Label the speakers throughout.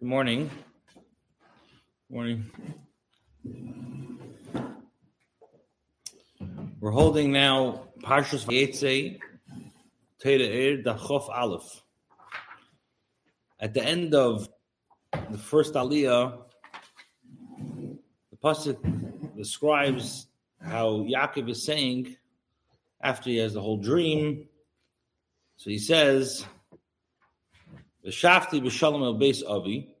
Speaker 1: Good morning. Morning. We're holding now Parshas Vayetze, Teda Er, Dachof Aleph. At the end of the first Aliyah, the pasuk describes how Yaakov is saying after he has the whole dream. So he says, "V'shafti b'shalom el beis avi,"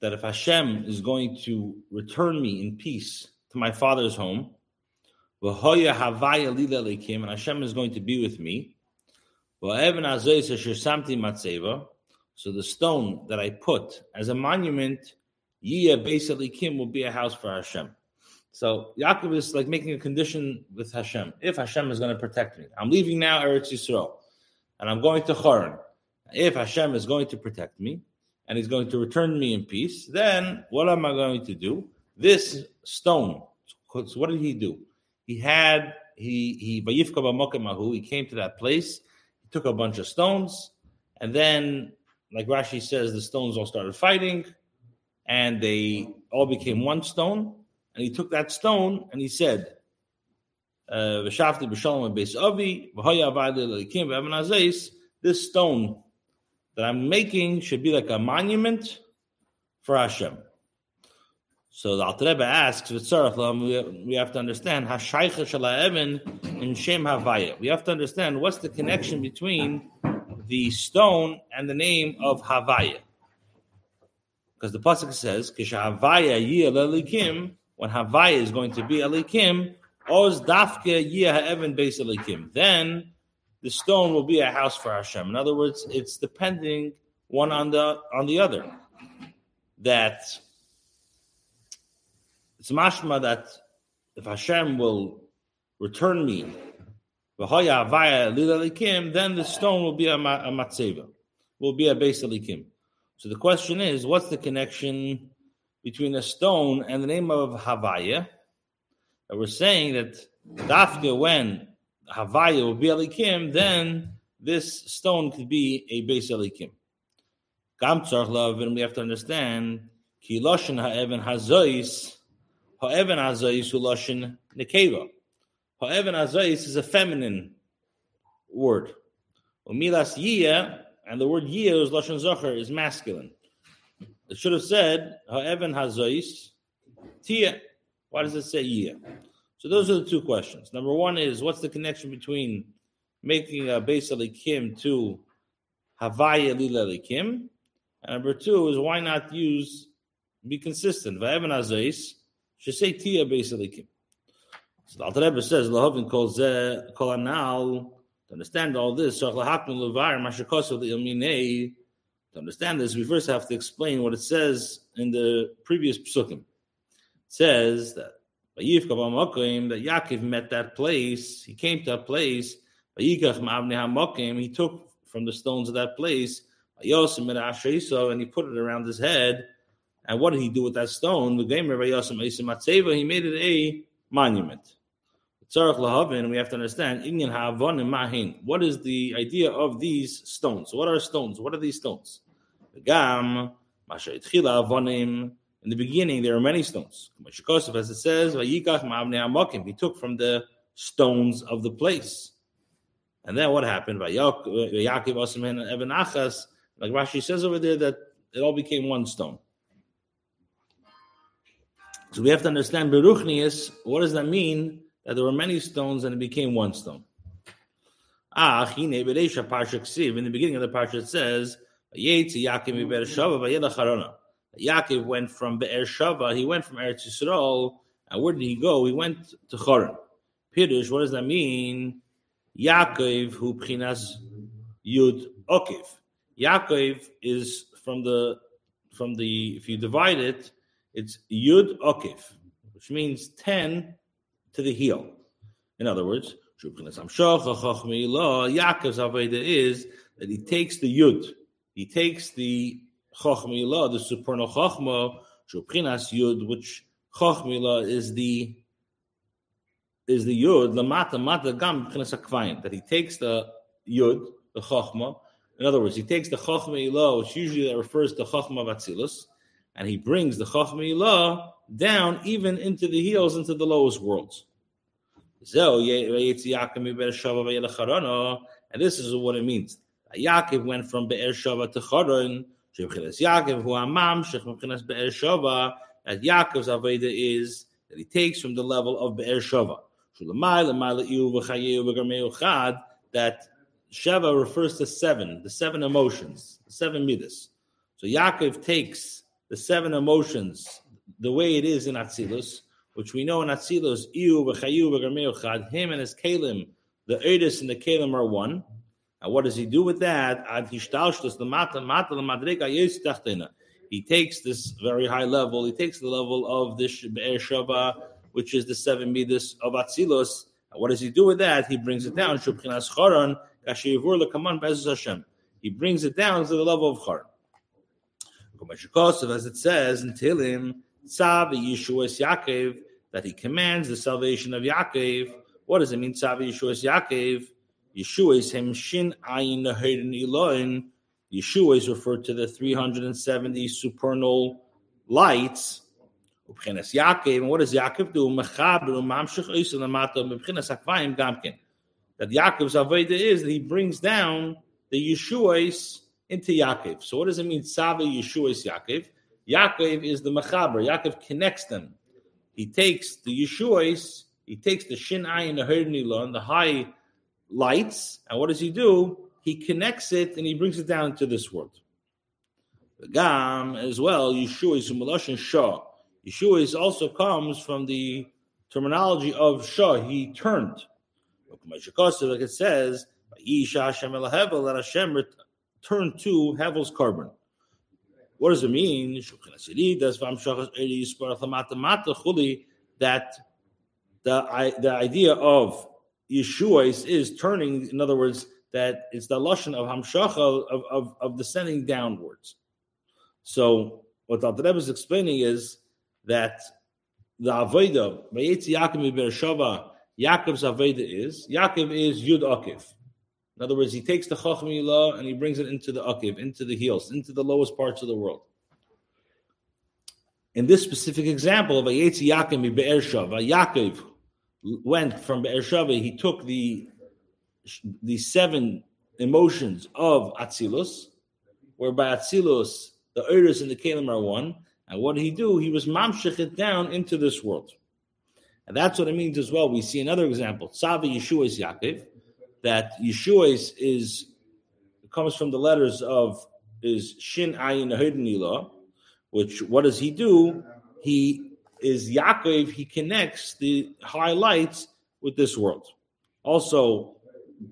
Speaker 1: that if Hashem is going to return me in peace to my father's home, v'hoya havaya lila lekim, and Hashem is going to be with me. V'evan azoyis asher samti matzeva, so the stone that I put as a monument, yiyah beis alikim will be a house for Hashem. So Yaakov is like making a condition with Hashem. If Hashem is going to protect me, I'm leaving now Eretz Yisrael, and I'm going to Haran. If Hashem is going to protect me and He's going to return me in peace, then what am I going to do? This stone. So what did he do? He had he he he came to that place. He took a bunch of stones, and then, like Rashi says, the stones all started fighting, and they all became one stone. And he took that stone and he said, uh, this stone that I'm making should be like a monument for Hashem. So the Alter Rebbe asks, we have to understand Hashaycha Shalaevin in Shem Havaya. We have to understand what's the connection between the stone and the name of Havaya. Because the pasuk says, "Kisha Havaya Elikim," when Havaya is going to be Elikim, Oz Dafke Yiyah Ha'evin Beis Elikim. Then the stone will be a house for Hashem. In other words, it's depending one on the on the other. That it's mashma that if Hashem will return me, then the stone will be a, a matzeva, will be a base alikim. So the question is, what's the connection between a stone and the name of Havaya? We're saying that Dafka, when Havaya will be then this stone could be a base Elikim. Gam we have to understand ki loshin ha'evan hazois, ha'evan hazois loshin nekeva. Ha'evan hazois is a feminine word. Umilas yiyah, and the word yiyah is loshin zocher, is masculine. It should have said ha'evan hazois tia. Why does it say yiyah? So those are the two questions. Number one is what's the connection between making a base Kim to Havaya Lila Kim? And number two is why not use be consistent. Va'evan Azais should say Tia base Kim. So the Alter Rebbe says Lahavin calls kol anal to understand all this. To understand this, we first have to explain what it says in the previous psukim. It says that that Yaakov met that place. He came to a place. He took from the stones of that place, and he put it around his head. And what did he do with that stone? He made it a monument. And we have to understand what is the idea of these stones? What are stones? What are these stones? In the beginning, there are many stones. As it says, he took from the stones of the place. And then what happened? Like Rashi says over there, that it all became one stone. So we have to understand Beruchnius, what does that mean? That there were many stones and it became one stone. Ah, in the beginning of the parsha it says, Yaakov went from Be'er Shava, he went from Eretz Yisrael, and where did he go? He went to Choron. Pirush, what does that mean? Yaakov who prinas Yud Okiv. Yaakov is from the from the if you divide it, it's Yud Okiv, which means ten to the heel. In other words, Yaakov's Aveda is that he takes the Yud, he takes the Chochmila, the supernal Chochma, Shuprinas Yud, which Chochmila is the is the Yud, the Mata Gam Akvain, that he takes the Yud, the Chochma, In other words, he takes the Chachma Ilah, which usually that refers to Chachma Vatzilus, and he brings the Chachma Ilah down even into the heels, into the lowest worlds. And this is what it means. Yaakov went from Be'er Shava to Charon. Yaakov, who Amam, Shech Be'er Shava, that Yaakov's Aveda is that he takes from the level of Be'er Shava. That Sheva refers to seven, the seven emotions, the seven midas. So Yaakov takes the seven emotions the way it is in Atzilus, which we know in Atzilus, him and his kalim, the Eidus and the kalim are one. And what does he do with that? He takes this very high level. He takes the level of this Be'er Shava, which is the seven midas of Atzilus. And what does he do with that? He brings it down. Choron he brings it down to the level of Char. As it says in Tilim, that he commands the salvation of Yaakov. What does it mean, Tzav Yeshuas Yaakov? Yeshua is him shin ayin nahedin Elohim. Yeshua is referred to the 370 supernal lights. And what does Yaakov do? Mechaber that Yaakov's Aveda is that he brings down the Yeshuas into Yaakov. So what does it mean, Sava Yeshuas Yaakov? Yaakov is the Machaber. Yaakov connects them. He takes the Yeshuas, he takes the Shin and the Hernilon, the high lights, and what does he do? He connects it and he brings it down to this world. The Gam as well, Yeshua is Maloshin Shah. Yeshua is also comes from the terminology of Shah. He turned like it says, that Hashem turn to Hevel's korban. What does it mean? That the, the idea of Yeshua is, turning, in other words, that it's the lashon of hamshacha of, of, of descending downwards. So what the Rebbe is explaining is that the avodah, Vayetzi Yaakov Beershava, Yaakov's Aveda is Yaakov is Yud Akiv. In other words, he takes the Chacham and he brings it into the Akiv, into the heels, into the lowest parts of the world. In this specific example of Ayetzi Yaakov Shava, Yaakov went from Be'er Shava, he took the, the seven emotions of Atzilus, whereby Atzilus, the Eris and the Kalim are one. And what did he do? He was mamshich it down into this world. And that's what it means as well. We see another example. Tzavi Yeshua is Yaakov, that Yeshua is, is comes from the letters of is Shin Ayin Nila, which what does he do? He is Yaakov, he connects the highlights with this world. Also,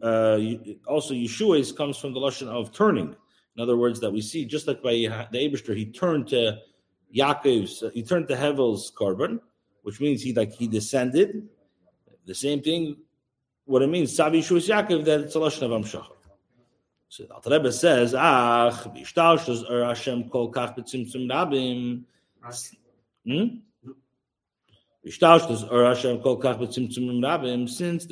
Speaker 1: uh, also Yeshua is, comes from the lesson of turning. In other words, that we see just like by the Abishter, he turned to Yaakov's, he turned to Hevel's korban, which means he like he descended. The same thing, what it means, Savi Shus Yaakov, that it's a lashon of Amshach. So the Rebbe says, Ach, b'ishtalshus er Hashem kol kach b'tzimtzum rabim. Hmm? Since there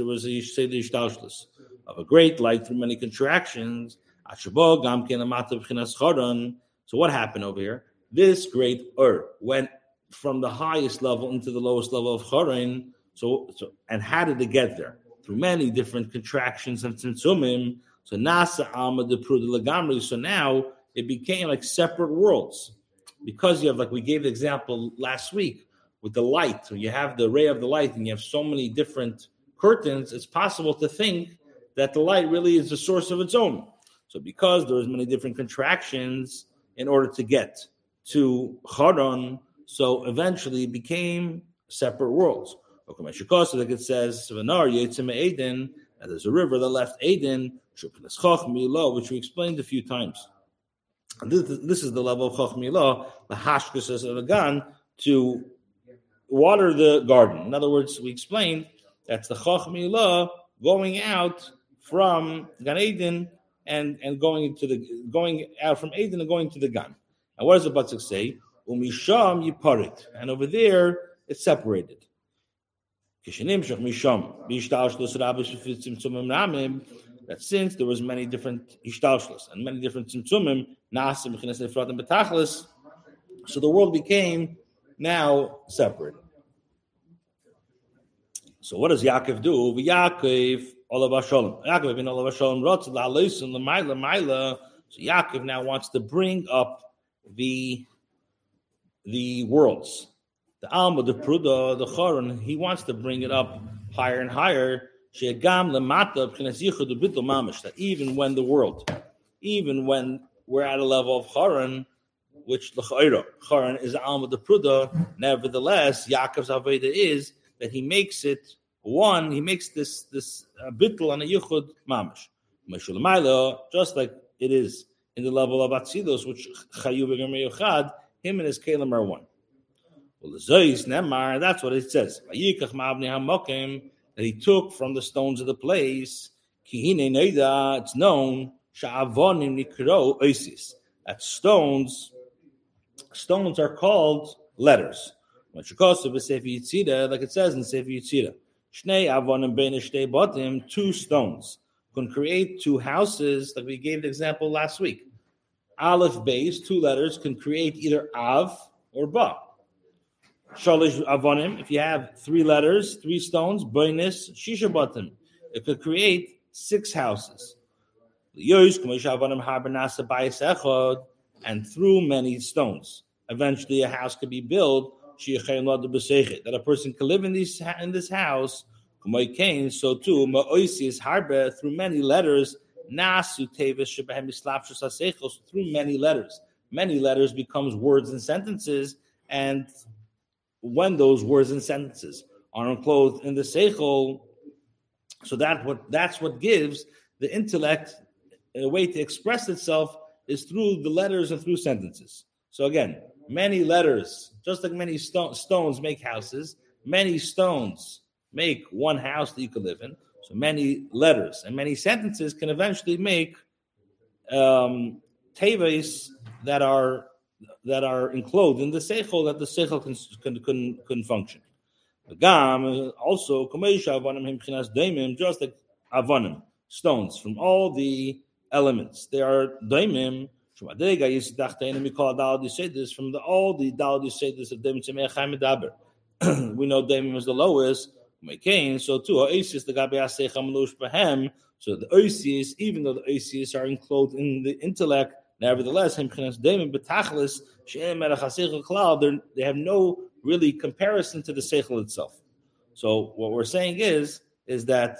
Speaker 1: was a, say the of a great light through many contractions, choron. So what happened over here? This great Ur went from the highest level into the lowest level of Chorin. So, so and how did it get there? Through many different contractions and tzimtzumim. So nasa alma de lagamri. So now it became like separate worlds because you have like we gave the example last week with the light. So you have the ray of the light, and you have so many different curtains. It's possible to think that the light really is the source of its own. So because there's many different contractions in order to get to Charon, so eventually became separate worlds. Like it says, that there's a river that left Eden, which we explained a few times. And this, this is the level of Chachmilah, the hashkas of the gun, to water the garden. In other words, we explained that's the Chachmilah going out from Gan Eden and, and going into the going out from Eden and going to the Gan. And what does the Batzuk say? Umisham yiparit. And over there, it's separated. that since there was many different ishtalshlis and many different tzimtzumim, nasim so the world became now separate. So what does Yaakov do? Yaakov Olav Shalom. Yaakov bin Olav Shalom Rotz La'Leisun L'Maila Maila. So Yaakov now wants to bring up the the worlds. The Alma, the Pruda, the Choron, he wants to bring it up higher and higher. That even when the world, even when we're at a level of Choron, which Choron is Alma the Pruda, nevertheless, Yaakov's Aveda is that he makes it one, he makes this this uh, on a yichud mamish. Just like it is in the level of Atzilus, which Chayu Yuchad, him and his Kalim are one. Well, the Zois Nemar, that's what it says. That he took from the stones of the place. It's known that stones stones are called letters. Like it says in Sefer Yitzira. Shnei avonim two stones can create two houses. Like we gave the example last week. Aleph base, two letters, can create either av or ba. Shalish avonim, if you have three letters, three stones, boinis, shisha botim, it could create six houses. And through many stones, eventually a house could be built that a person could live in this in this house. So too, ma'oisis harbe through many letters. Nasu through many letters. Many letters becomes words and sentences, and when those words and sentences are enclosed in the seichel, so that what that's what gives the intellect a way to express itself is through the letters and through sentences. So again, many letters, just like many sto- stones make houses, many stones make one house that you can live in. So many letters and many sentences can eventually make um, teves that are that are enclosed in the seichel that the seichel can can, can, can function. Gam also just like avonim stones from all the elements. They are daimim from Adega dachte we call Dal you say from the all the Dal you of Dem Tzemei Medaber. We know Dem was the lowest. Mekain, so too Oasis the Gabi Asei Chamalush Bahem. So the Oasis, even though the Oasis are enclosed in the intellect, nevertheless, Dem Betachlis Shein Merach Klal, they have no really comparison to the Seichel itself. So what we're saying is is that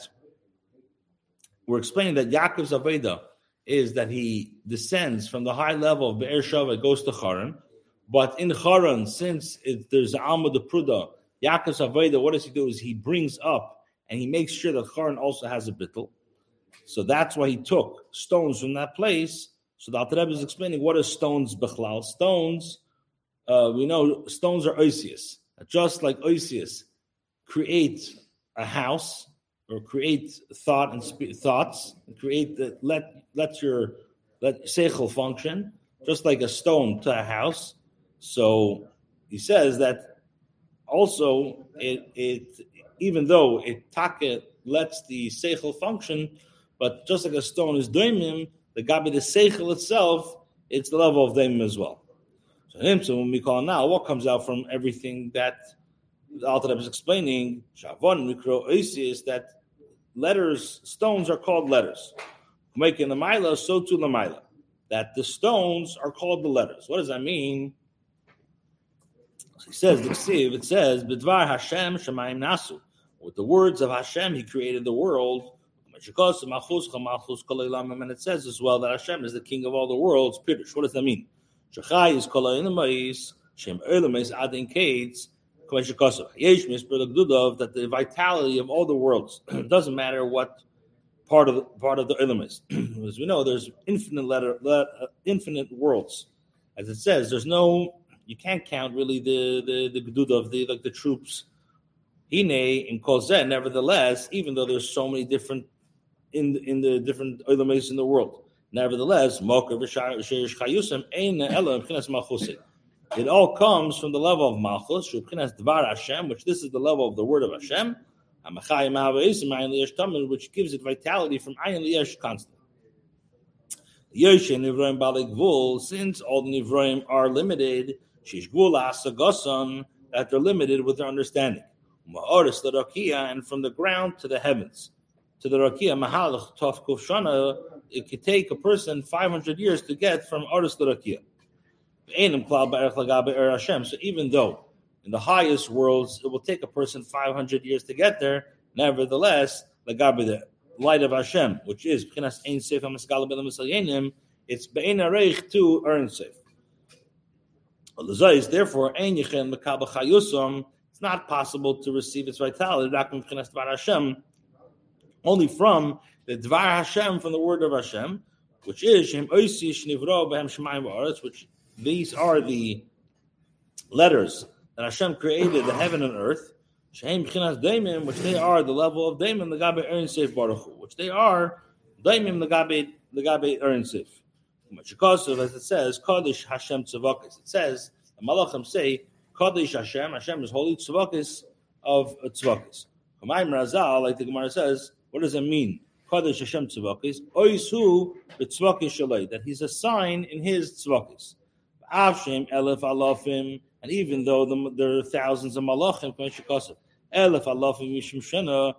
Speaker 1: we're explaining that Yaakov's Aveda is that he descends from the high level of Be'er Shava, goes to Charan. But in Charan, since it, there's Alma the Pruda, Yaakov Aveda, what does he do? Is he brings up and he makes sure that Charan also has a bittel. So that's why he took stones from that place. So the Alter is explaining what are stones bechlal. Stones, uh, we know stones are oisius. Just like oisius create a house, or create thought and spe- thoughts, create let let your let seichel function, just like a stone to a house. So he says that also it it even though it taka lets the seichel function, but just like a stone is doimim, the gabi the seichel itself, it's the level of daimim as well. So him, so when we call now, what comes out from everything that the Alter is explaining, Shavon Mikro is that letters, stones are called letters. Making the Mila, so too the Mila. That the stones are called the letters. What does that mean? He says, it says, Bidvar Hashem Shemaim Nasu. With the words of Hashem, he created the world. And it says as well that Hashem is the king of all the worlds. What does that mean? Shechai is that the vitality of all the worlds doesn't matter what part of the, part of the ilm is. As we know, there's infinite letter, uh, infinite worlds. As it says, there's no you can't count really the the the of the like the troops. Hine in Kozet, nevertheless, even though there's so many different in in the different ilm in the world, nevertheless, it all comes from the level of Malchus, Dvar Hashem, which this is the level of the word of Hashem. which gives it vitality from ayin liyesh constant. Yoshe nivroim balik vul, since all the nivroim are limited, shish gula asagasan, that they're limited with their understanding. Ma'oris the rakia, and from the ground to the heavens. To the rakia, mahalach tof kufshana, it could take a person 500 years to get from Oris the rakia. So even though in the highest worlds it will take a person 500 years to get there, nevertheless, the light of Hashem, which is it's be'ein areich to earn safe. Therefore, it's not possible to receive its vitality only from the Dvar Hashem, from the word of Hashem, which is which these are the letters that Hashem created the heaven and earth, which they are the level of Daimon, the Gabe Erin Seif Baruch which they are Daimon, the Gabe, the Gabe Erin Seif. As it says, Kaddish Hashem Tzavakis. It says, the Malachim say, Kaddish Hashem, Hashem is holy Tzavakis of Tzavakis. Kamaim Razal, like the Gemara says, what does it mean? Kaddish Hashem Tzavakis, Oisu Tzavakis Shalai, that he's a sign in his Tzavakis. Avshem Elef Alafim, and even though the, there are thousands of Malachim, Elef Alafim Mishim Shana,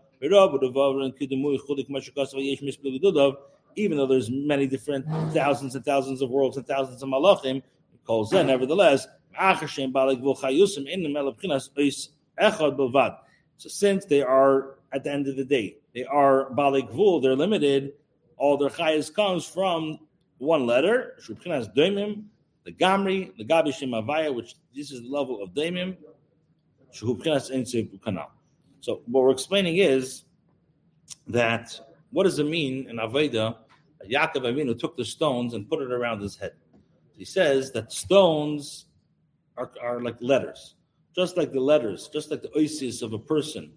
Speaker 1: even though there's many different thousands and thousands of worlds and thousands of malachim, it calls in nevertheless. So since they are at the end of the day, they are balik vul, they're limited. All their chayas comes from one letter, the gamri, the gabi avaya, which this is the level of daimim, shubchinas ensev kanal. So what we're explaining is that what does it mean in Aveda? Yaakov Avinu took the stones and put it around his head. He says that stones are, are like letters, just like the letters, just like the oasis of a person.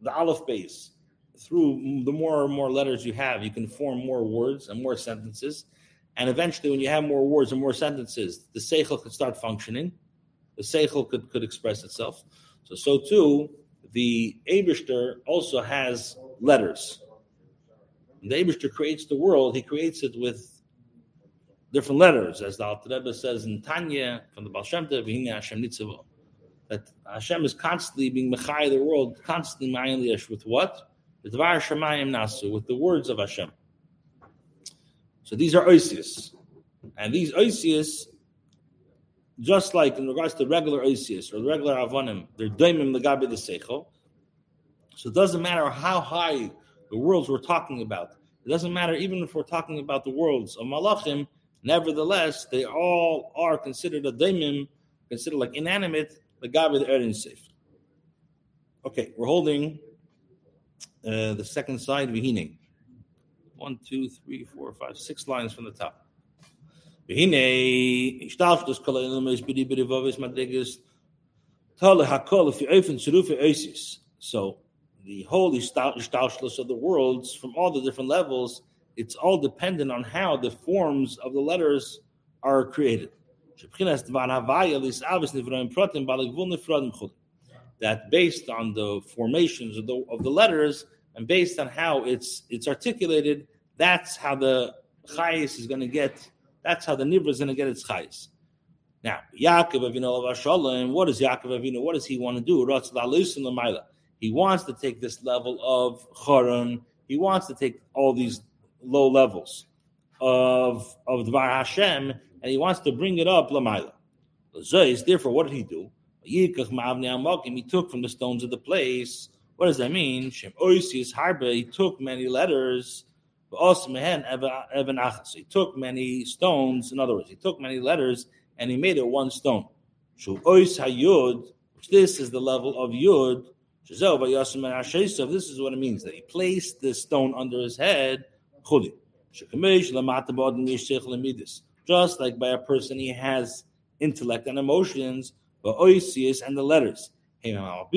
Speaker 1: The aleph base, through the more and more letters you have, you can form more words and more sentences. And eventually, when you have more words and more sentences, the seichel could start functioning. The seichel could, could express itself. So, so too, the Abishter also has letters. When the Abishter creates the world, he creates it with different letters, as the Alter Rebbe says in Tanya from the Baal Shem Tov, Hashem Nitzavo. That Hashem is constantly being Mechai the world, constantly Ma'ayim with what? With the words of Hashem. So these are Oisius. And these Oisius just like in regards to regular Oisius or the regular Avonim, they're daimim legabe the seichel. So it doesn't matter how high the worlds we're talking about. It doesn't matter even if we're talking about the worlds of Malachim. Nevertheless, they all are considered a daimim, considered like inanimate legabe the erin seif. Okay, we're holding uh, the second side vihine One, two, three, four, five, six lines from the top. והנה, השתלשלוס כל האלמס בידי ברבובס מדרגס, תולה הכל לפי אופן צירופי איסיס. So, the whole ishtalshlus of the worlds from all the different levels, it's all dependent on how the forms of the letters are created. That based on the formations of the, of the letters and based on how it's it's articulated, that's how the chayis is going to get that's how the Nibra is going to get its chayis. Now, Yaakov Avinu Ashalom, what does Yaakov Avinu, what does he want to do? He wants to take this level of Choron, he wants to take all these low levels of, of Dvar Hashem, and he wants to bring it up Lamaila. Therefore, what did he do? He took from the stones of the place. What does that mean? He took many letters achas. He took many stones. In other words, he took many letters and he made it one stone. This is the level of yud. This is what it means that he placed the stone under his head. Just like by a person, he has intellect and emotions, but and the letters. So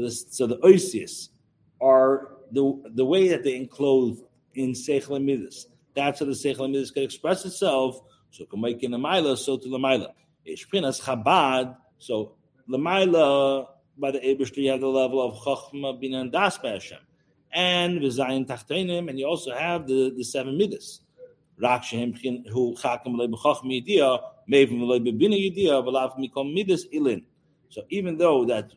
Speaker 1: this, so the oisius are the the way that they enclose in Seichel Midas. That's how the Seichel Midas can express itself. So make in the Mila, so to the Mila. Ishpinas Chabad. So Lamaila by the Abishter, you have the level of Chachma, Bina, and Das Hashem. And Vizayin Tachtenim, and you also have the, the seven midas. Rak Shehem who Chakam Lei B'Chachma So even though that,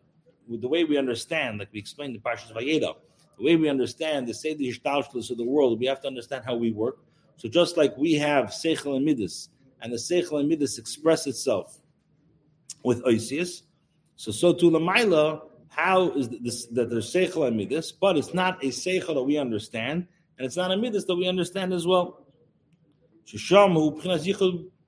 Speaker 1: with the way we understand, like we explained in Parshas Vayeda, the way we understand the Seder Yishtalshlus of the world, we have to understand how we work. So just like we have Seichel and Midas, and the Seichel and Midas express itself with Oisius, so so to Lamaila, how is this that there's Seichel and Midas, but it's not a Seichel that we understand, and it's not a Midas that we understand as well.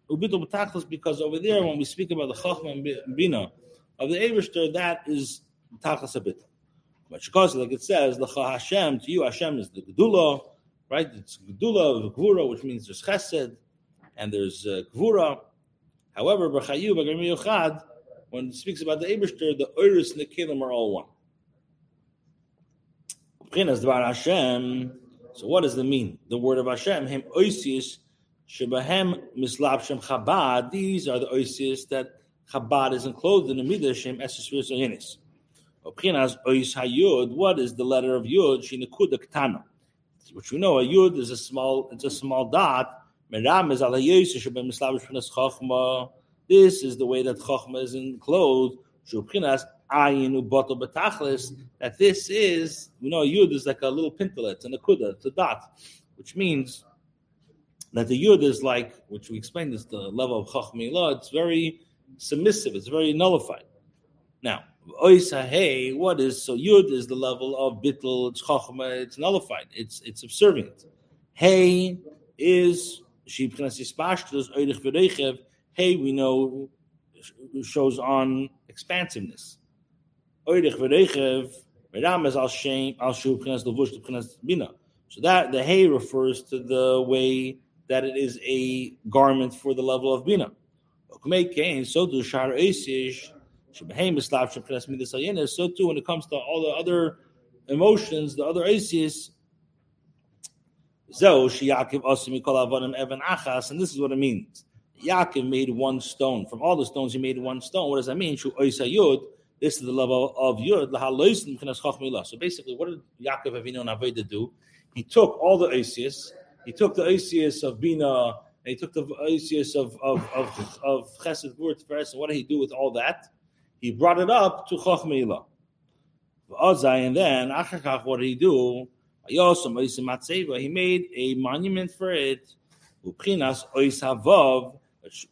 Speaker 1: Because over there, when we speak about the Chachma and Bina of the Avishter, that is Tachas a bit. But because, like it says, the Hashem, to you, Hashem is the Gedula, right? It's Gedula of Gvura, which means there's Chesed and there's uh. However, when it speaks about the Abishter, the Oiris and the Kelim are all one. So what does it mean? The word of Hashem, Him Oisis, Shebahem Mislab Shem Chabad, these are the Oisis that Chabad is enclosed in the Midah Shem Esesvius Oyenis. What is the letter of Yud? Shinekuda Ktana. Which we know a Yud is a small, it's a small dot. This is the way that Chochma is enclosed. That this is, we know Yud is like a little pintelet, it's a Nakuda, it's a dot, which means that the Yud is like, which we explained is the level of Chochma it's very submissive, it's very nullified. Now, Oisa what is so Yud is the level of bittul, it's chachma, it's nullified, it's it's subservient. Hey is she pashtus oidich v'reichev. Hey, we know shows on expansiveness. Oidich v'reichev. So that the hay refers to the way that it is a garment for the level of bina. So esish so too, when it comes to all the other emotions, the other aces, and this is what it means. Yaakov made one stone. From all the stones, he made one stone. What does that mean? This is the level of Yud. So basically, what did Yaakov Avinu and Aveda do? He took all the Asius, he took the Asius of Bina, and he took the Asius of, of, of, of Chesed Gvur and what did he do with all that? he brought it up to Chochmeilah. And then, what did he do? He made a monument for it, which,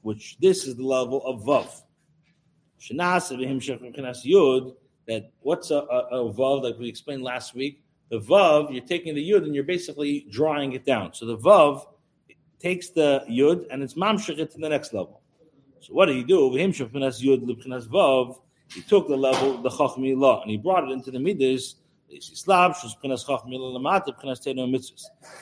Speaker 1: which this is the level of Vav. That what's a, a, a Vav, like we explained last week? The Vav, you're taking the Yud and you're basically drawing it down. So the Vav takes the Yud and it's mamshach it to the next level. So what did he do? He took the level, the Chachmi and he brought it into the Midas.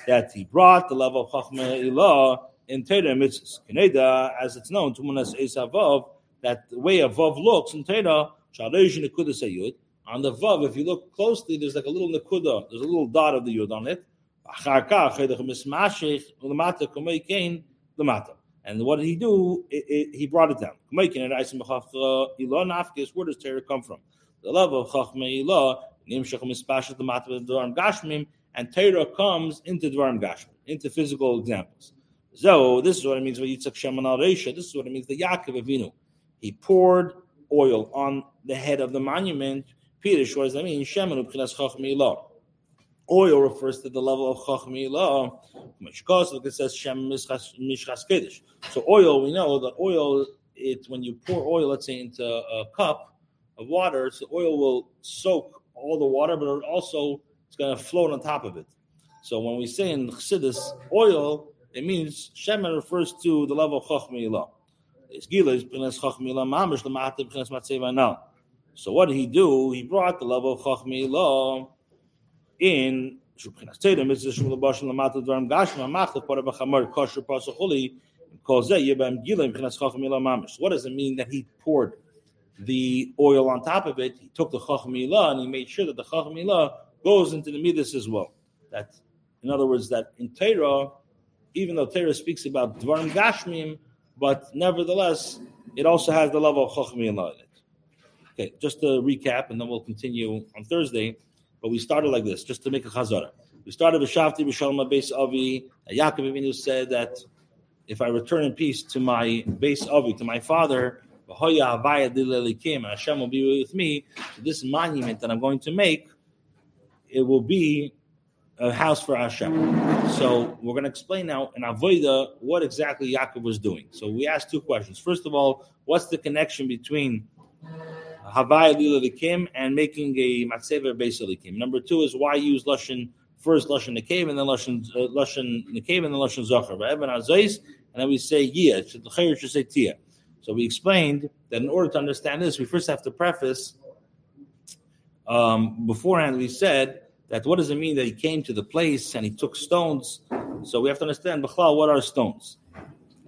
Speaker 1: That he brought the level of Chachmi Law in Teda Mitzvahs. Kaneda, as it's known, Tumunas Esavav, that the way a Vav looks in Teda, Shalesh Nekuda Sayud. On the Vav, if you look closely, there's like a little Nekuda, there's a little dot of the Yud on it. And what did he do? It, it, he brought it down. Where does Torah come from? The love of Chachma Ilah, and Torah comes into Dvarim Gashmim, into physical examples. So this is what it means when Yitzchak Sheman al This is what it means the Yaakov Avinu. He poured oil on the head of the monument. Peter, what does that mean? Sheman Ubchinas Chachma Ilah. Oil refers to the level of Chachmi Law, goes like it says Shem Mishchas Kiddush. So oil, we know that oil, it when you pour oil, let's say into a cup of water, so oil will soak all the water, but it also it's going to float on top of it. So when we say in Chassidus oil, it means Shemen refers to the level of Chachmi Law. So what did he do? He brought the level of Chachmi Law in Shul Bashim Lamata Gashma Kosher Gilim Mamish. What does it mean that he poured the oil on top of it? He took the Chacham Ilah and he made sure that the Chacham Ilah goes into the Midas as well. That, in other words, that in Torah, even though Torah speaks about Dvarim Gashmim, but nevertheless, it also has the level of in it. Okay, just to recap, and then we'll continue on Thursday. But we started like this, just to make a chazara. We started with Shavti B'Shalom base Avi. Yaakov Avinu said that if I return in peace to my base Avi, to my father, Hashem will be with me. So this monument that I'm going to make, it will be a house for Hashem. So we're going to explain now in Avoida what exactly Yaakov was doing. So we asked two questions. First of all, what's the connection between Havaya Lila Likim and making a Matseva Beis Likim? Number two is why use Lashon first Lashon Nekev and then Lashon uh, Lashon Nekev and then Lashon Zachar. And then we say Yia. The should say Tia. So we explained that in order to understand this, we first have to preface. Um, beforehand, we said that what does it mean that he came to the place and he took stones? So we have to understand, Bechal, what are stones?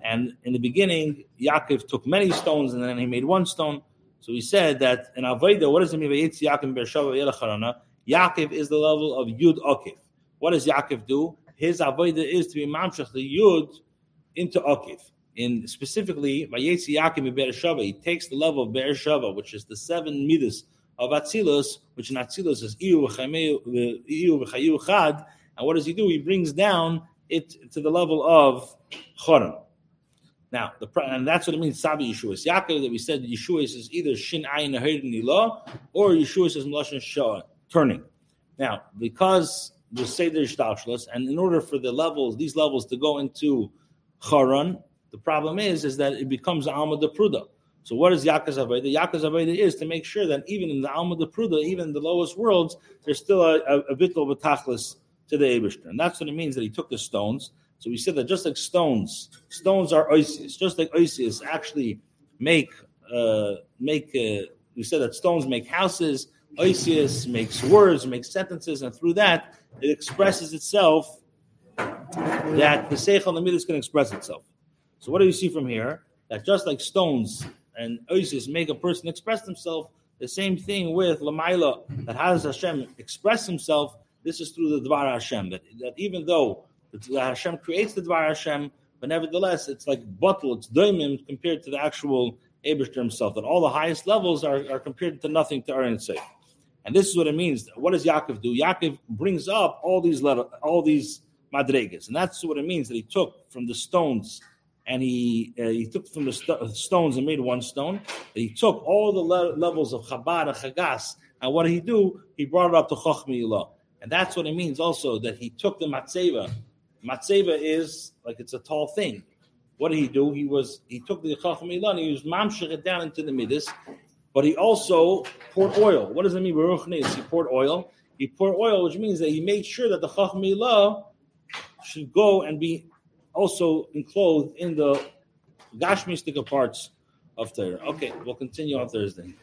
Speaker 1: And in the beginning, Yaakov took many stones and then he made one stone. So he said that in Aveda, what does it mean by Yaakov Yaakov is the level of Yud Akiv. What does Yaakov do? His Aveda is to be Mamshach the Yud into Akiv. In specifically, Vayetzi Yaakov Beershava, he takes the level of Beershava, which is the seven midas of Atzilus, which in Atzilus is Iyu v'chayu chad. And what does he do? He brings down it to the level of Choron. Now, the, and that's what it means, Sabi Yeshua. Yaakov that we said Yeshua is either Shin Ayin Nila or Yeshua says Melashon Shah, turning. Now, because the Seder Shtalshalas, and in order for the levels, these levels to go into Charan, the problem is, is that it becomes Alma de Pruda. So what is Yaakov Aveda? Yaakov Aveda is to make sure that even in the Alma de Pruda, even in the lowest worlds, there's still a, a, a bit of a tachlis to the Abishter. And that's what it means that he took the stones. So we said that just like stones, stones are oisius. Just like oisius actually make, uh, make uh, we said that stones make houses, oisius makes words, makes sentences, and through that, it expresses itself that the Seichel Lamidus can express itself. So what do you see from here? That just like stones and oasis make a person express himself. The same thing with Lamaila, that has Hashem express himself. This is through the Dvar Hashem. That, that even though Hashem creates the Dvar Hashem, but nevertheless, it's like bottle, it's doimim compared to the actual Abishter himself. That all the highest levels are, are compared to nothing to Aaron Seif. And this is what it means. What does Yaakov do? Yaakov brings up all these letter, all these madregas, and that's what it means that he took from the stones and he uh, he took from the st- stones and made one stone. He took all the le- levels of Chabad and Chagas, and what did he do? He brought it up to Chochmi And that's what it means also that he took the Matseva. Matseva is like it's a tall thing. What did he do? He was he took the Chochmi and he was mamshech it down into the Midas, but he also poured oil. What does it mean? He poured oil. He poured oil, which means that he made sure that the Chochmi should go and be also enclosed in the Gashmistika parts of Torah. Okay, we'll continue on Thursday.